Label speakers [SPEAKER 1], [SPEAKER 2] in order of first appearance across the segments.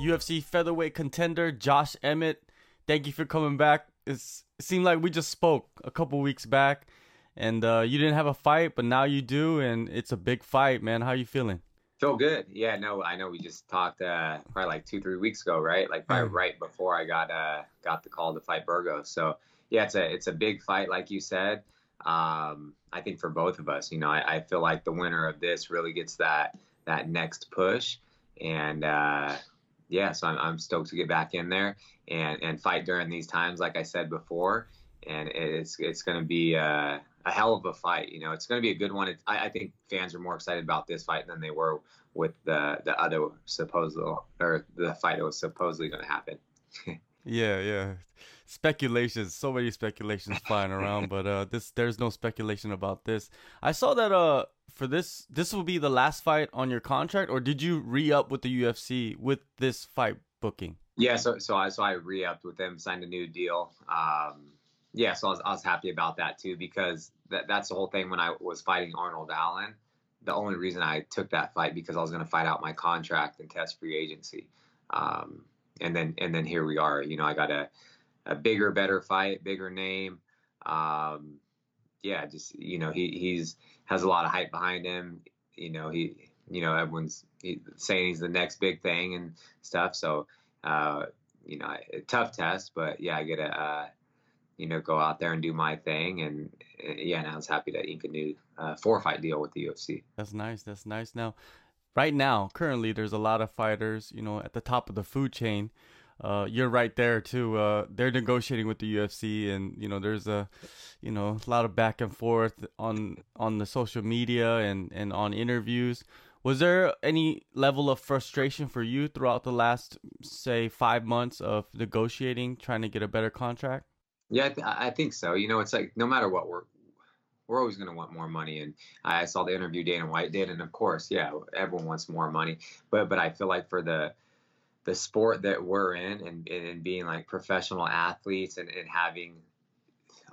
[SPEAKER 1] UFC featherweight contender Josh Emmett. Thank you for coming back. It's, it seemed like we just spoke a couple weeks back, and uh, you didn't have a fight, but now you do, and it's a big fight, man. How are you feeling?
[SPEAKER 2] Feel good. Yeah, no, I know we just talked uh, probably like two, three weeks ago, right? Like probably mm. right before I got uh, got the call to fight Burgos. So yeah, it's a it's a big fight, like you said. Um, I think for both of us, you know, I, I, feel like the winner of this really gets that that next push, and uh, yeah, so I'm, I'm stoked to get back in there and and fight during these times, like I said before, and it's it's going to be. Uh, a hell of a fight. You know, it's going to be a good one. It, I, I, think fans are more excited about this fight than they were with the the other supposed or the fight that was supposedly going to happen.
[SPEAKER 1] yeah, yeah. Speculations, so many speculations flying around, but uh, this there's no speculation about this. I saw that uh for this this will be the last fight on your contract, or did you re up with the UFC with this fight booking?
[SPEAKER 2] Yeah, so so I so I re upped with them, signed a new deal. Um, yeah, so I was, I was happy about that too because that, that's the whole thing when I was fighting Arnold Allen. The only reason I took that fight because I was going to fight out my contract and test free agency. Um, and then and then here we are. You know, I got a a bigger, better fight, bigger name. Um, yeah, just you know, he he's has a lot of hype behind him. You know, he you know everyone's saying he's the next big thing and stuff. So uh, you know, tough test, but yeah, I get a. Uh, you know, go out there and do my thing. And uh, yeah, now I was happy to ink a new uh, four fight deal with the UFC.
[SPEAKER 1] That's nice. That's nice. Now, right now, currently, there's a lot of fighters, you know, at the top of the food chain. Uh, you're right there too. Uh, they're negotiating with the UFC, and you know, there's a, you know, a lot of back and forth on on the social media and and on interviews. Was there any level of frustration for you throughout the last, say, five months of negotiating, trying to get a better contract?
[SPEAKER 2] Yeah, I, th- I think so. You know, it's like no matter what, we're we're always going to want more money. And I saw the interview Dana White did, and of course, yeah, everyone wants more money. But but I feel like for the the sport that we're in and, and being like professional athletes and, and having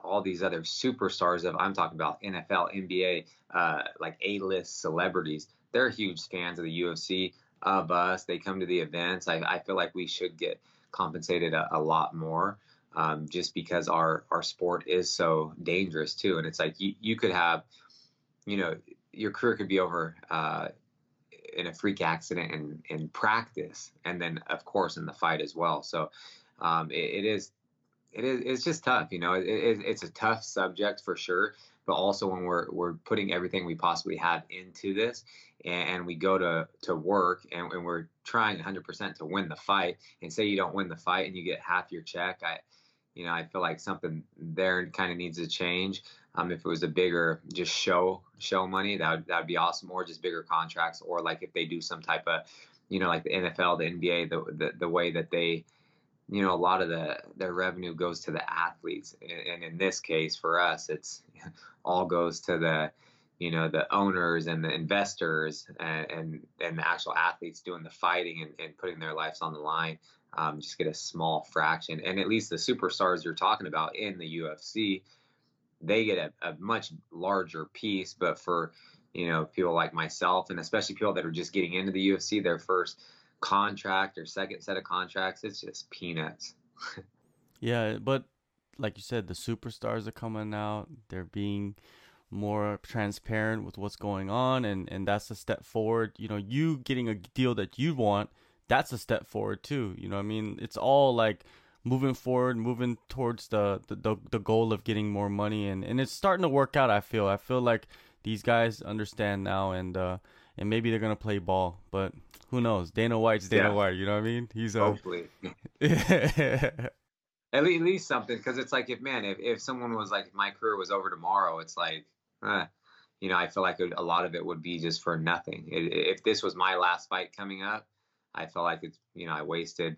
[SPEAKER 2] all these other superstars of I'm talking about NFL, NBA, uh, like A-list celebrities. They're huge fans of the UFC of us. They come to the events. I, I feel like we should get compensated a, a lot more um, just because our our sport is so dangerous too. And it's like you, you could have, you know, your career could be over uh, in a freak accident in, in practice, and then of course in the fight as well. So um, it, it is it is it's just tough. You know, it, it, it's a tough subject for sure. But also when we're we're putting everything we possibly have into this, and, and we go to to work and, and we're trying 100% to win the fight, and say you don't win the fight and you get half your check, I you know, I feel like something there kind of needs to change. Um, if it was a bigger just show show money, that would that would be awesome, or just bigger contracts, or like if they do some type of, you know, like the NFL, the NBA, the the, the way that they, you know, a lot of the their revenue goes to the athletes, and, and in this case for us, it's all goes to the you know the owners and the investors and and, and the actual athletes doing the fighting and, and putting their lives on the line um, just get a small fraction. And at least the superstars you're talking about in the UFC, they get a, a much larger piece. But for you know people like myself, and especially people that are just getting into the UFC, their first contract or second set of contracts, it's just peanuts.
[SPEAKER 1] yeah, but like you said, the superstars are coming out. They're being more transparent with what's going on and and that's a step forward you know you getting a deal that you want that's a step forward too. You know, I mean, it's all like moving forward, moving towards the, the the, goal of getting more money, and and it's starting to work out. I feel. I feel like these guys understand now, and uh, and maybe they're gonna play ball, but who knows? Dana White's Dana yeah. White. You know what I mean? He's
[SPEAKER 2] uh, hopefully. at least something, because it's like if man, if if someone was like, my career was over tomorrow, it's like, you know, I feel like a lot of it would be just for nothing. If this was my last fight coming up I felt like it's you know I wasted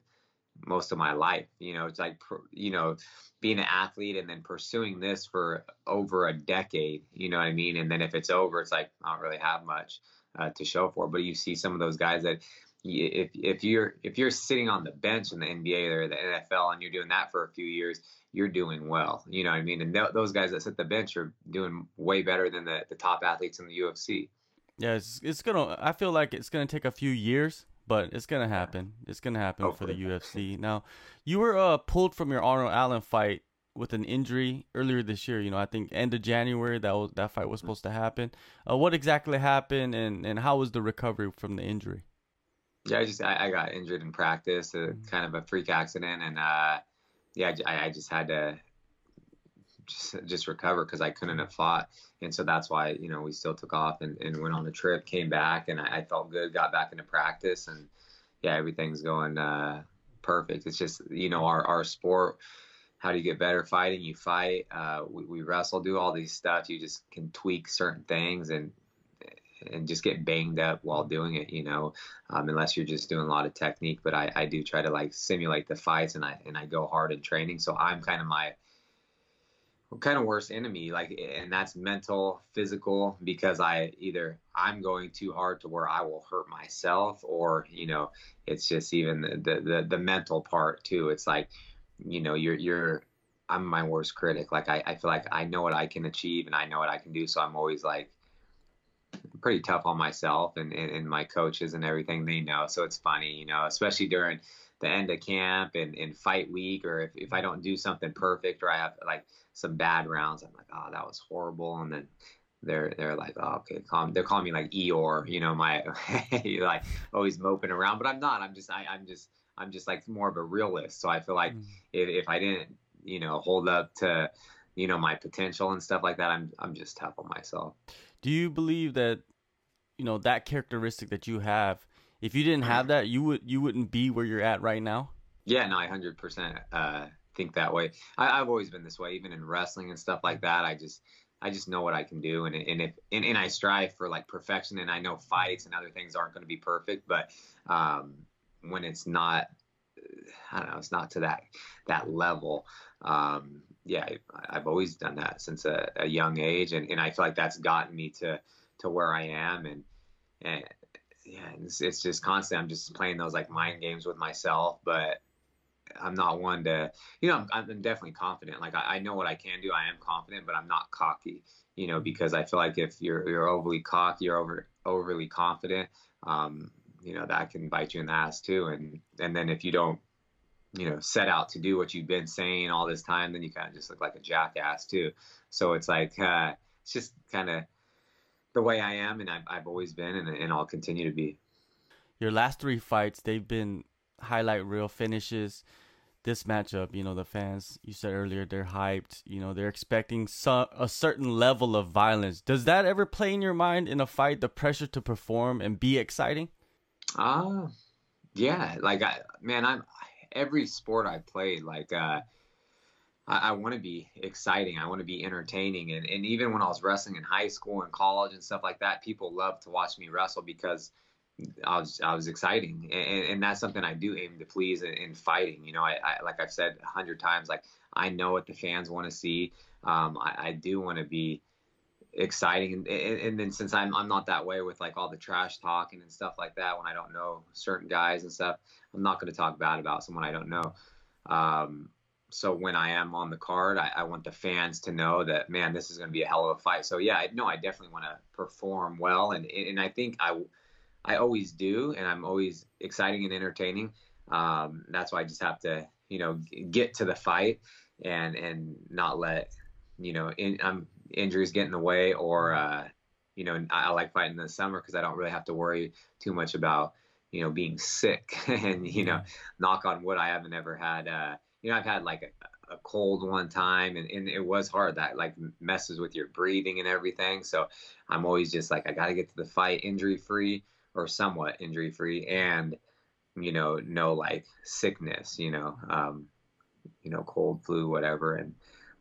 [SPEAKER 2] most of my life. You know, it's like you know being an athlete and then pursuing this for over a decade. You know what I mean? And then if it's over, it's like I don't really have much uh, to show for. But you see some of those guys that if if you're if you're sitting on the bench in the NBA or the NFL and you're doing that for a few years, you're doing well. You know what I mean? And th- those guys that sit the bench are doing way better than the the top athletes in the UFC.
[SPEAKER 1] Yeah, it's it's gonna. I feel like it's gonna take a few years but it's gonna happen. It's gonna happen Hopefully. for the UFC. Now, you were uh, pulled from your Arnold Allen fight with an injury earlier this year. You know, I think end of January that was that fight was supposed to happen. Uh, what exactly happened, and and how was the recovery from the injury?
[SPEAKER 2] Yeah, I just I, I got injured in practice, uh, mm-hmm. kind of a freak accident, and uh, yeah, I, I just had to just just recover because I couldn't have fought, and so that's why you know we still took off and, and went on a trip, came back, and I, I felt good, got back into practice, and yeah, everything's going uh, perfect. It's just you know our our sport. How do you get better fighting? You fight. Uh, we, we wrestle, do all these stuff. You just can tweak certain things and and just get banged up while doing it, you know, um, unless you're just doing a lot of technique. But I, I do try to like simulate the fights and I and I go hard in training. So I'm kind of my kind of worst enemy like and that's mental physical because i either i'm going too hard to where i will hurt myself or you know it's just even the the the, mental part too. It's like you know you're you're i'm my worst critic. Like I, I feel like i know what i can achieve and i know what i can do. So i'm always like pretty tough on myself and, and, and my coaches and everything they know. So it's funny you know especially during the end of camp and, and fight week or if, if i don't do something perfect or i have like some bad rounds. I'm like, oh, that was horrible. And then they're they're like, oh, okay, calm. They're calling me like Eeyore, you know, my like always moping around. But I'm not. I'm just I, I'm just I'm just like more of a realist. So I feel like mm. if, if I didn't, you know, hold up to, you know, my potential and stuff like that, I'm I'm just tough on myself.
[SPEAKER 1] Do you believe that, you know, that characteristic that you have, if you didn't have that, you would you wouldn't be where you're at right now?
[SPEAKER 2] Yeah, no, I hundred percent uh, think that way. I, have always been this way, even in wrestling and stuff like that. I just I just know what I can do, and and if and, and I strive for like perfection, and I know fights and other things aren't going to be perfect, but um, when it's not, I don't know, it's not to that that level. Um, yeah, I, have always done that since a, a, young age, and, and I feel like that's gotten me to to where I am, and and yeah, it's, it's just constant. I'm just playing those like mind games with myself, but I'm not one to, you know, I'm, I'm definitely confident. Like I, I, know what I can do. I am confident, but I'm not cocky, you know, because I feel like if you're you're overly cocky, you're over overly confident, um, you know, that can bite you in the ass too. And and then if you don't, you know, set out to do what you've been saying all this time, then you kind of just look like a jackass too. So it's like uh, it's just kind of the way I am, and I've, I've always been, and, and I'll continue to be.
[SPEAKER 1] Your last three fights, they've been highlight reel finishes. This matchup, you know, the fans, you said earlier, they're hyped. You know, they're expecting some, a certain level of violence. Does that ever play in your mind in a fight, the pressure to perform and be exciting?
[SPEAKER 2] Uh, yeah. Like, I, man, I'm every sport I played, like, uh, I, I want to be exciting. I want to be entertaining. And, and even when I was wrestling in high school and college and stuff like that, people loved to watch me wrestle because – I was I was exciting, and, and that's something I do aim to please in, in fighting. You know, I, I, like I've said a hundred times, like I know what the fans want to see. Um, I, I, do want to be exciting, and, and, and, then since I'm I'm not that way with like all the trash talking and stuff like that when I don't know certain guys and stuff, I'm not going to talk bad about someone I don't know. Um, so when I am on the card, I, I, want the fans to know that man, this is going to be a hell of a fight. So yeah, no, I definitely want to perform well, and and I think I I always do, and I'm always exciting and entertaining. Um, that's why I just have to, you know, get to the fight and and not let, you know, in, um, injuries get in the way or, uh, you know, I, I like fighting in the summer because I don't really have to worry too much about, you know, being sick and you know, knock on wood, I haven't ever had, uh, you know, I've had like a, a cold one time and, and it was hard that like messes with your breathing and everything. So I'm always just like, I got to get to the fight injury free or somewhat injury free and you know no like sickness you know um you know cold flu whatever and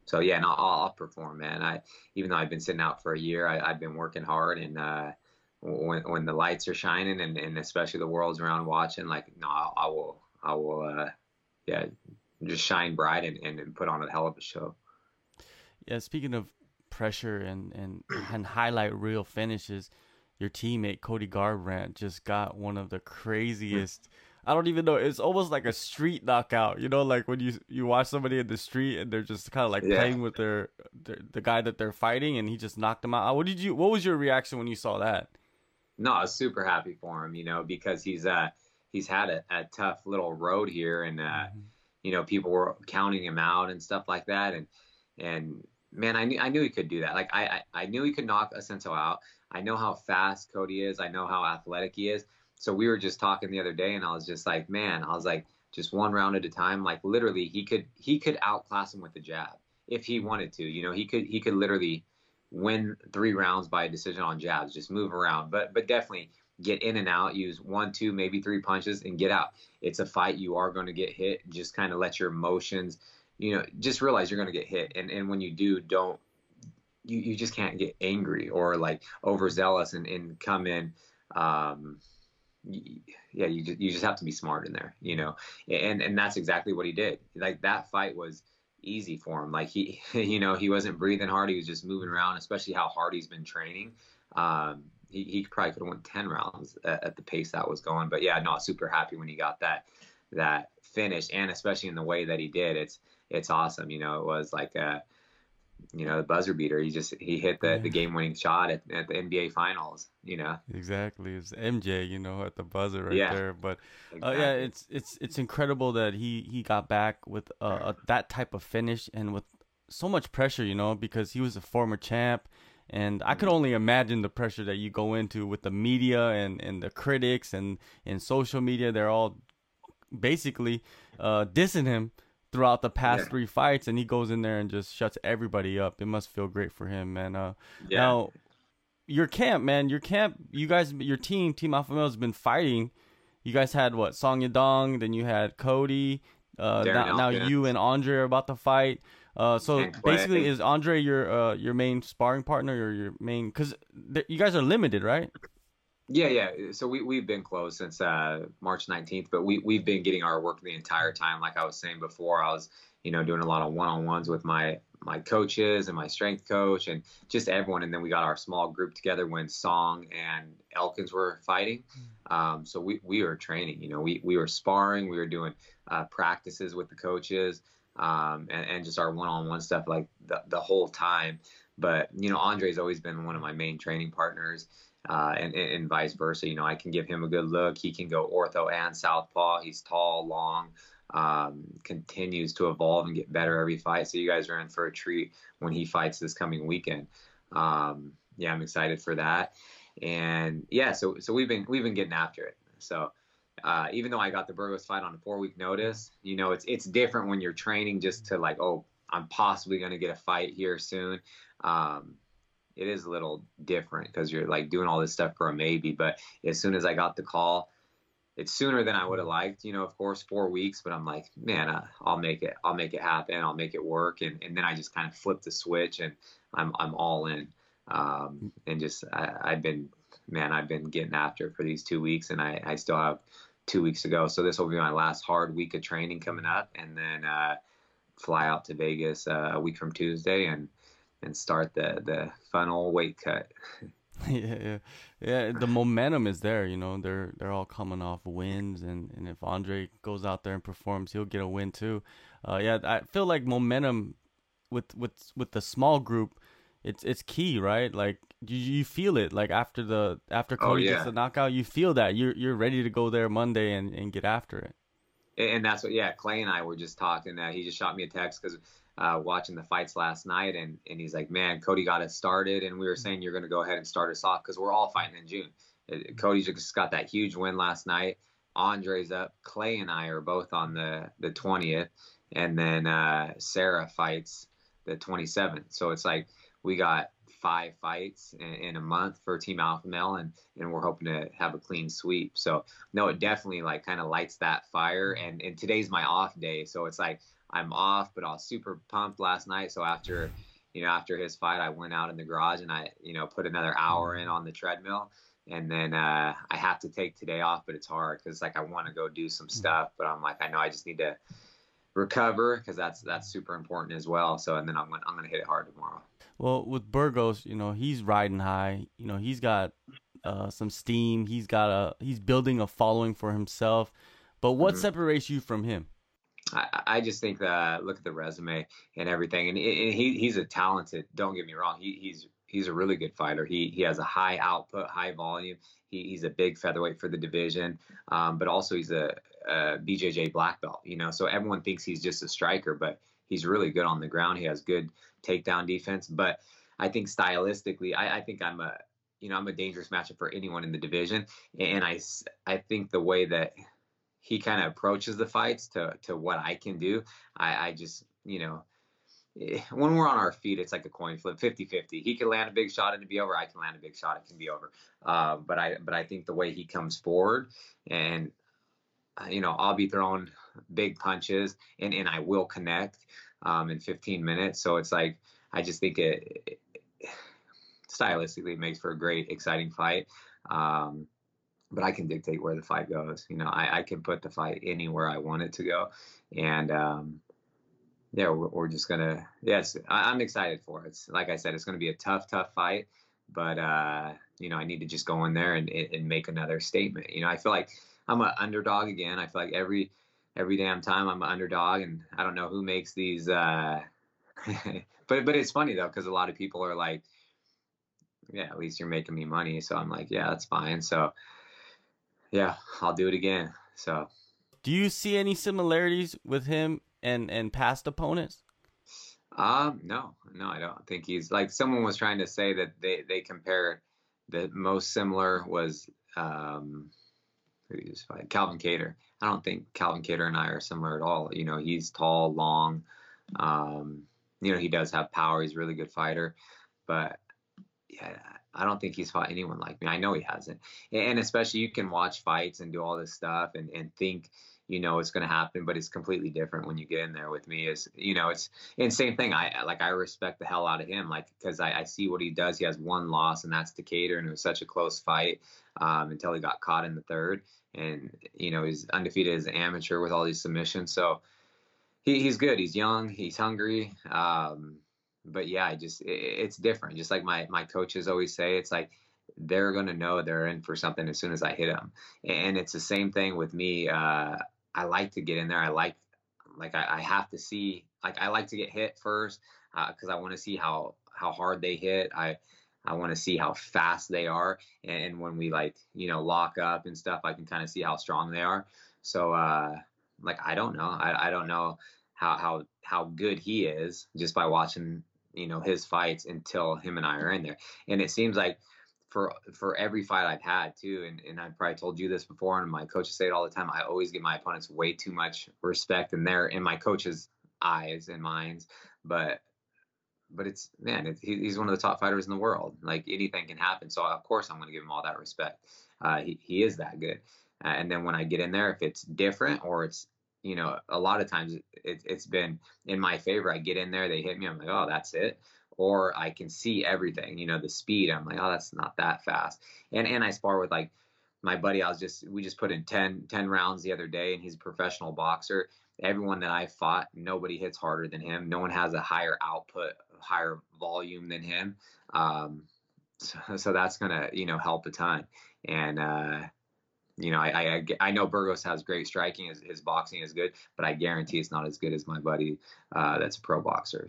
[SPEAKER 2] so yeah and I'll, I'll perform man i even though i've been sitting out for a year I, have been working hard and uh when when the lights are shining and, and especially the world's around watching like no i, I will i will uh yeah just shine bright and, and, and put on a hell of a show
[SPEAKER 1] yeah speaking of pressure and and and highlight reel finishes your teammate Cody Garbrandt just got one of the craziest. I don't even know. It's almost like a street knockout. You know, like when you you watch somebody in the street and they're just kind of like yeah. playing with their, their, the guy that they're fighting, and he just knocked him out. What did you? What was your reaction when you saw that?
[SPEAKER 2] No, I was super happy for him. You know, because he's uh he's had a, a tough little road here, and uh, mm-hmm. You know people were counting him out and stuff like that, and and man, I knew I knew he could do that. Like I I, I knew he could knock Assunção out. I know how fast Cody is. I know how athletic he is. So we were just talking the other day, and I was just like, man, I was like, just one round at a time. Like literally, he could he could outclass him with the jab if he wanted to. You know, he could he could literally win three rounds by a decision on jabs. Just move around, but but definitely get in and out. Use one, two, maybe three punches and get out. It's a fight. You are going to get hit. Just kind of let your emotions. You know, just realize you're going to get hit, and and when you do, don't you, you just can't get angry or like overzealous and, and come in um, yeah, you just, you just have to be smart in there, you know, and and that's exactly what he did. Like that fight was easy for him. Like he, you know, he wasn't breathing hard. He was just moving around, especially how hard he's been training. Um, he, he probably could have won 10 rounds at, at, the pace that was going. But yeah, no, super happy when he got that that finish, and especially in the way that he did. It's it's awesome. You know, it was like a you know the buzzer beater. He just he hit the, yeah. the game winning shot at, at the NBA Finals. You know
[SPEAKER 1] exactly. It's MJ. You know at the buzzer right yeah. there. But exactly. uh, yeah, it's it's it's incredible that he he got back with uh, a, that type of finish and with so much pressure. You know because he was a former champ. And I could mm-hmm. only imagine the pressure that you go into with the media and, and the critics and in social media. They're all basically uh, dissing him throughout the past yeah. three fights, and he goes in there and just shuts everybody up. It must feel great for him, man. Uh, yeah. Now, your camp, man, your camp, you guys, your team, Team Alpha Male has been fighting. You guys had what Song Yadong, then you had Cody. Uh, now, now you and Andre are about to fight. Uh, so basically, is Andre your uh, your main sparring partner or your main? Because th- you guys are limited, right?
[SPEAKER 2] Yeah, yeah. So we we've been closed since uh, March 19th, but we we've been getting our work the entire time. Like I was saying before, I was you know doing a lot of one-on-ones with my my coaches and my strength coach and just everyone. And then we got our small group together when Song and Elkins were fighting. Mm. Um, so we we were training. You know, we we were sparring. We were doing uh, practices with the coaches um, and, and just our one-on-one stuff like the the whole time. But you know, Andre's always been one of my main training partners uh, and, and vice versa. You know, I can give him a good look. He can go ortho and southpaw. He's tall, long, um, continues to evolve and get better every fight. So you guys are in for a treat when he fights this coming weekend. Um, yeah, I'm excited for that. And yeah, so so we've been we've been getting after it. So uh, even though I got the Burgos fight on a four week notice, you know, it's it's different when you're training just to like, oh, I'm possibly going to get a fight here soon. Um, it is a little different because you're like doing all this stuff for a maybe. But as soon as I got the call, it's sooner than I would have liked, you know, of course, four weeks, but I'm like, man, uh, I'll make it, I'll make it happen. I'll make it work. And, and then I just kind of flip the switch and I'm, I'm all in. Um, and just, I, I've been, man, I've been getting after it for these two weeks and I, I still have two weeks ago. So this will be my last hard week of training coming up and then, uh, fly out to Vegas uh, a week from Tuesday and, and start the the funnel weight cut.
[SPEAKER 1] yeah, yeah, yeah. The momentum is there. You know, they're they're all coming off wins, and and if Andre goes out there and performs, he'll get a win too. Uh, yeah, I feel like momentum with with with the small group, it's it's key, right? Like you, you feel it. Like after the after oh, Cody oh, yeah. gets the knockout, you feel that you're you're ready to go there Monday and and get after it.
[SPEAKER 2] And that's what, yeah. Clay and I were just talking. That he just shot me a text because uh, watching the fights last night, and and he's like, man, Cody got us started, and we were saying you're going to go ahead and start us off because we're all fighting in June. Uh, Cody just got that huge win last night. Andre's up. Clay and I are both on the the 20th, and then uh, Sarah fights the 27th. So it's like we got five fights in, in, a month for Team Alpha Male, and and we're hoping to have a clean sweep. So no, it definitely like kind of lights that fire. And and today's my off day, so it's like I'm off, but I was super pumped last night. So after, you know, after his fight, I went out in the garage and I, you know, put another hour in on the treadmill. And then uh, I have to take today off, but it's hard because like I want to go do some stuff, but I'm like I know I just need to recover because that's that's super important as well. So and then I'm gonna, I'm gonna hit it hard tomorrow.
[SPEAKER 1] Well, with Burgos, you know he's riding high. You know he's got uh, some steam. He's got a he's building a following for himself. But what mm-hmm. separates you from him?
[SPEAKER 2] I, I just think that look at the resume and everything, and, and he he's a talented. Don't get me wrong, he, he's he's a really good fighter. He he has a high output, high volume. He, he's a big featherweight for the division, um, but also he's a, a BJJ black belt. You know, so everyone thinks he's just a striker, but he's really good on the ground. He has good takedown defense. But I think stylistically, I, I think I'm a you know I'm a dangerous matchup for anyone in the division, and I I think the way that he kind of approaches the fights to to what I can do, I, I just you know Eh, when we're on our feet, it's like a coin flip, 50-50. He can land a big shot and it be over. I can land a big shot, it can be over. Uh, but I but I think the way he comes forward, and uh, you know, I'll be throwing big punches, and and I will connect um, in 15 minutes. So it's like I just think it, it stylistically makes for a great, exciting fight. Um, but I can dictate where the fight goes. You know, I, I can put the fight anywhere I want it to go, and um, yeah, we're, we're just gonna. Yes, I, am excited for it. It's like I said, it's gonna be a tough, tough fight. But uh, you know, I need to just go in there and, and make another statement. You know, I feel like I'm an underdog again. I feel like every every damn time I'm an underdog, and I don't know who makes these. Uh, but but it's funny though because a lot of people are like, yeah, at least you're making me money. So I'm like, yeah, that's fine. So yeah, I'll do it again. So.
[SPEAKER 1] Do you see any similarities with him and and past opponents?
[SPEAKER 2] Um, no, no, I don't think he's like someone was trying to say that they they compare the most similar was um Calvin Kattar. I don't think Calvin Kattar and I are similar at all. You know, he's tall, long. Um, you know, he does have power. He's a really good fighter, but yeah, I don't think he's fought anyone like me. I know he hasn't. And especially you can watch fights and do all this stuff and, and think you know it's going to happen but it's completely different when you get in there with me is you know it's and same thing i like i respect the hell out of him like because I, I, see what he does he has one loss and that's Kattar and it was such a close fight um, until he got caught in the third and you know he's undefeated as an amateur with all these submissions so he, he's good he's young he's hungry um, but yeah I just it, it's different just like my my coaches always say it's like they're to know they're in for something as soon as I hit them. And it's the same thing with me. Uh, I like to get in there. I like like I, I have to see like I like to get hit first because uh, I want to see how how hard they hit. I I want to see how fast they are, and when we like you know lock up and stuff, I can kind of see how strong they are. So uh, like I don't know, I, I don't know how how how good he is just by watching you know his fights until him and I are in there, and it seems like for for every fight I've had too, and, and I've probably told you this before, and my coaches say it all the time. I always give my opponents way too much respect, and they're in my coaches' eyes and minds. But but it's man, he, he's one of the top fighters in the world. Like anything can happen, so of course I'm going to give him all that respect. Uh, he he is that good. Uh, and then when I get in there, if it's different or it's you know a lot of times it, it's been in my favor. I get in there, they hit me, I'm like, oh, that's it or I can see everything, you know, the speed. I'm like, oh, that's not that fast. And and I spar with like my buddy. I was just we just put in 10, 10 rounds the other day, and he's a professional boxer. Everyone that I fought, nobody hits harder than him. No one has a higher output, higher volume than him. Um, so, so that's gonna you know help a ton. And uh, you know, I, I, I know Burgos has great striking. His, his boxing is good, but I guarantee it's not as good as my buddy uh, that's a pro boxer.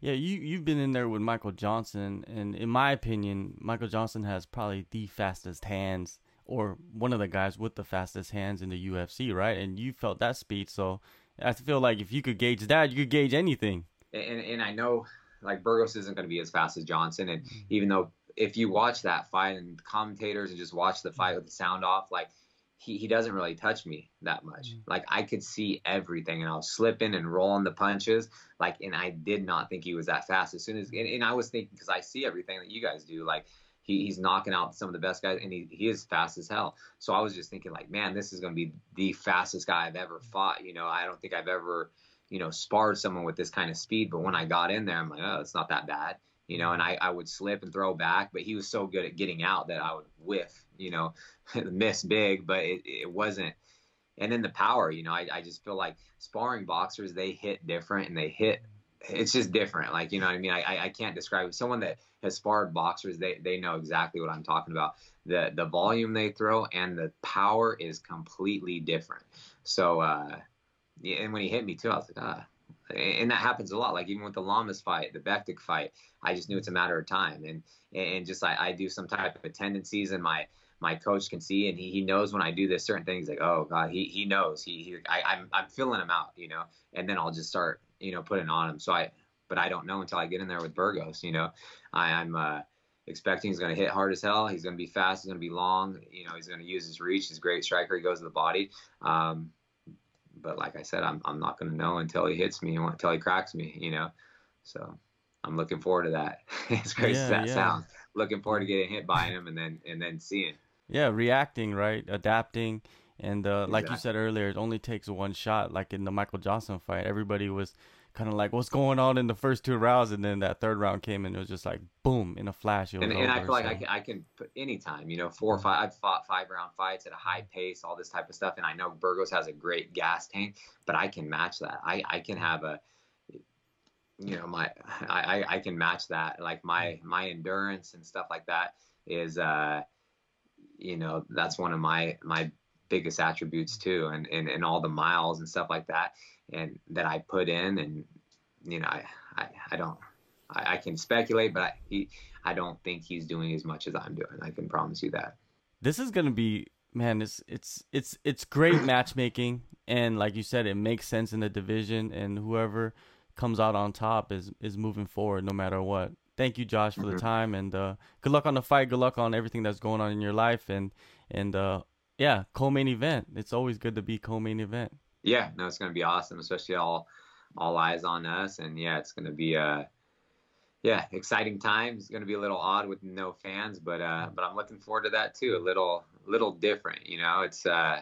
[SPEAKER 1] Yeah, you you've been in there with Michael Johnson, and in my opinion, Michael Johnson has probably the fastest hands, or one of the guys with the fastest hands in the UFC, right? And you felt that speed, so I feel like if you could gauge that, you could gauge anything.
[SPEAKER 2] And and I know like Burgos isn't going to be as fast as Johnson, and mm-hmm. even though if you watch that fight and commentators and just watch the fight with the sound off, like he, he doesn't really touch me that much. Mm-hmm. Like I could see everything and I was slipping and rolling the punches. Like, and I did not think he was that fast as soon as, and, and I was thinking, cause I see everything that you guys do. Like he, he's knocking out some of the best guys and he, he is fast as hell. So I was just thinking like, man, this is going to be the fastest guy I've ever fought. You know, I don't think I've ever, you know, sparred someone with this kind of speed, but when I got in there, I'm like, oh, it's not that bad you know, and I, I would slip and throw back, but he was so good at getting out that I would whiff, you know, miss big, but it, it wasn't. And then the power, you know, I, I just feel like sparring boxers, they hit different and they hit, it's just different. Like, you know what I mean? I, I can't describe it. Someone that has sparred boxers, they, they know exactly what I'm talking about. The, the volume they throw and the power is completely different. So, uh, and when he hit me too, I was like, ah, and that happens a lot. Like even with the Lamas fight, the Bektic fight, I just knew it's a matter of time. And and just I, I do some type of tendencies, and my my coach can see, and he, he knows when I do this certain things. Like oh god, he he knows. He, he I, I'm I'm filling him out, you know. And then I'll just start you know putting on him. So I but I don't know until I get in there with Burgos. You know, I, I'm. uh expecting he's going to hit hard as hell. He's going to be fast. He's going to be long. You know, he's going to use his reach. He's a great striker. He goes to the body. Um, but like I said, I'm I'm not going to know until he hits me, until he cracks me. You know, so I'm looking forward to that. as crazy yeah, as that yeah. sounds, looking forward to getting hit by him and then and then seeing.
[SPEAKER 1] Yeah, reacting right, adapting, and uh, exactly. like you said earlier, it only takes one shot. Like in the Michael Johnson fight, everybody was kind of like what's going on in the first two rounds, and then that third round came and it was just like boom in a flash.
[SPEAKER 2] and, and I feel so. like I can, I can put any time, you know, four or five. I've fought five round fights at a high pace, all this type of stuff, and I know Burgos has a great gas tank, but I can match that. I I can have a you know my I, I can match that like my my endurance and stuff like that is uh you know that's one of my my biggest attributes too and, and and all the miles and stuff like that and that I put in, and you know, I I, I don't. I, I can speculate, but I, he, I don't think he's doing as much as I'm doing. I can promise you that.
[SPEAKER 1] This is gonna be man it's it's it's it's great matchmaking and like you said it makes sense in the division and whoever comes out on top is is moving forward no matter what thank you josh for mm-hmm. the time and uh, good luck on the fight good luck on everything that's going on in your life and and uh, yeah co-main event it's always good to be co-main event
[SPEAKER 2] yeah, no, it's to be awesome, especially all all eyes on us, and yeah, it's to be uh, yeah exciting time. It's to be a little odd with no fans, but uh, but I'm looking forward to that too. A little little different, you know. It's uh,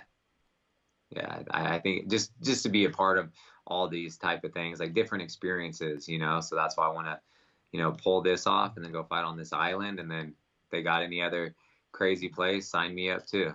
[SPEAKER 2] yeah, I, I think just just to be a part of all these type of things, like different experiences, you know. So that's why I want to, you know, pull this off and then go fight on this island, and then if they got any other crazy place, sign me up too.